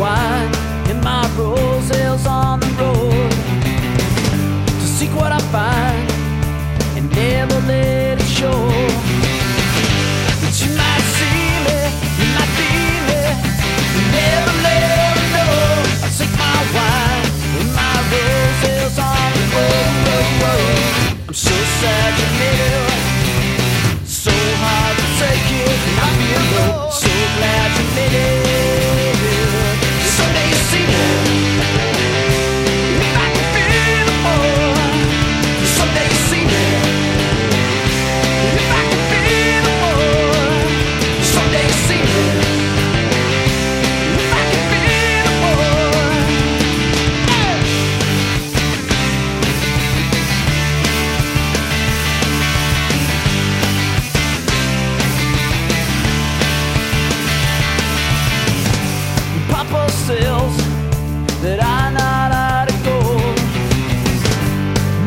why cells that I not out of gold.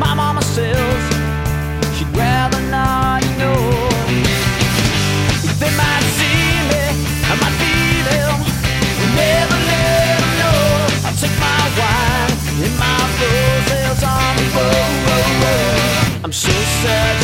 My mama says she'd rather not know. They might see me, I might be them. We never let them know. i take my wine and my roses on the road. I'm so sad.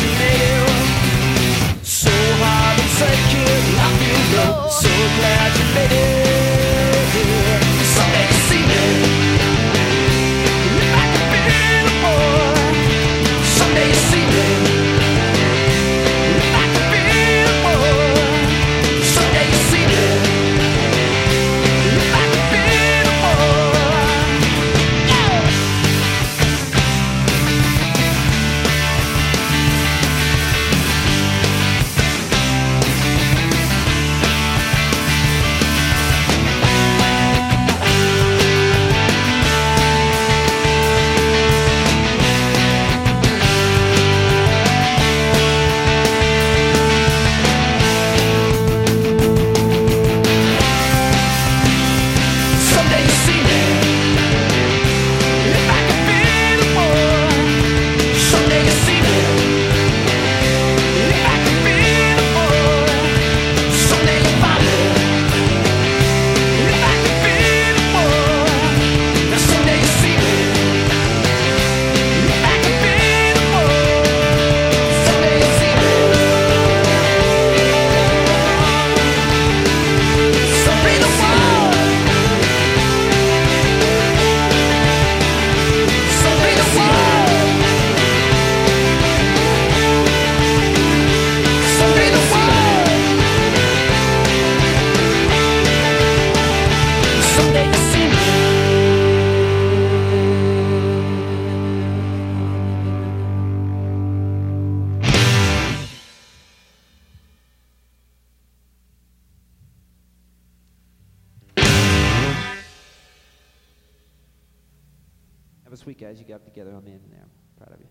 Have a sweet guys you got together. on the end there. Proud of you.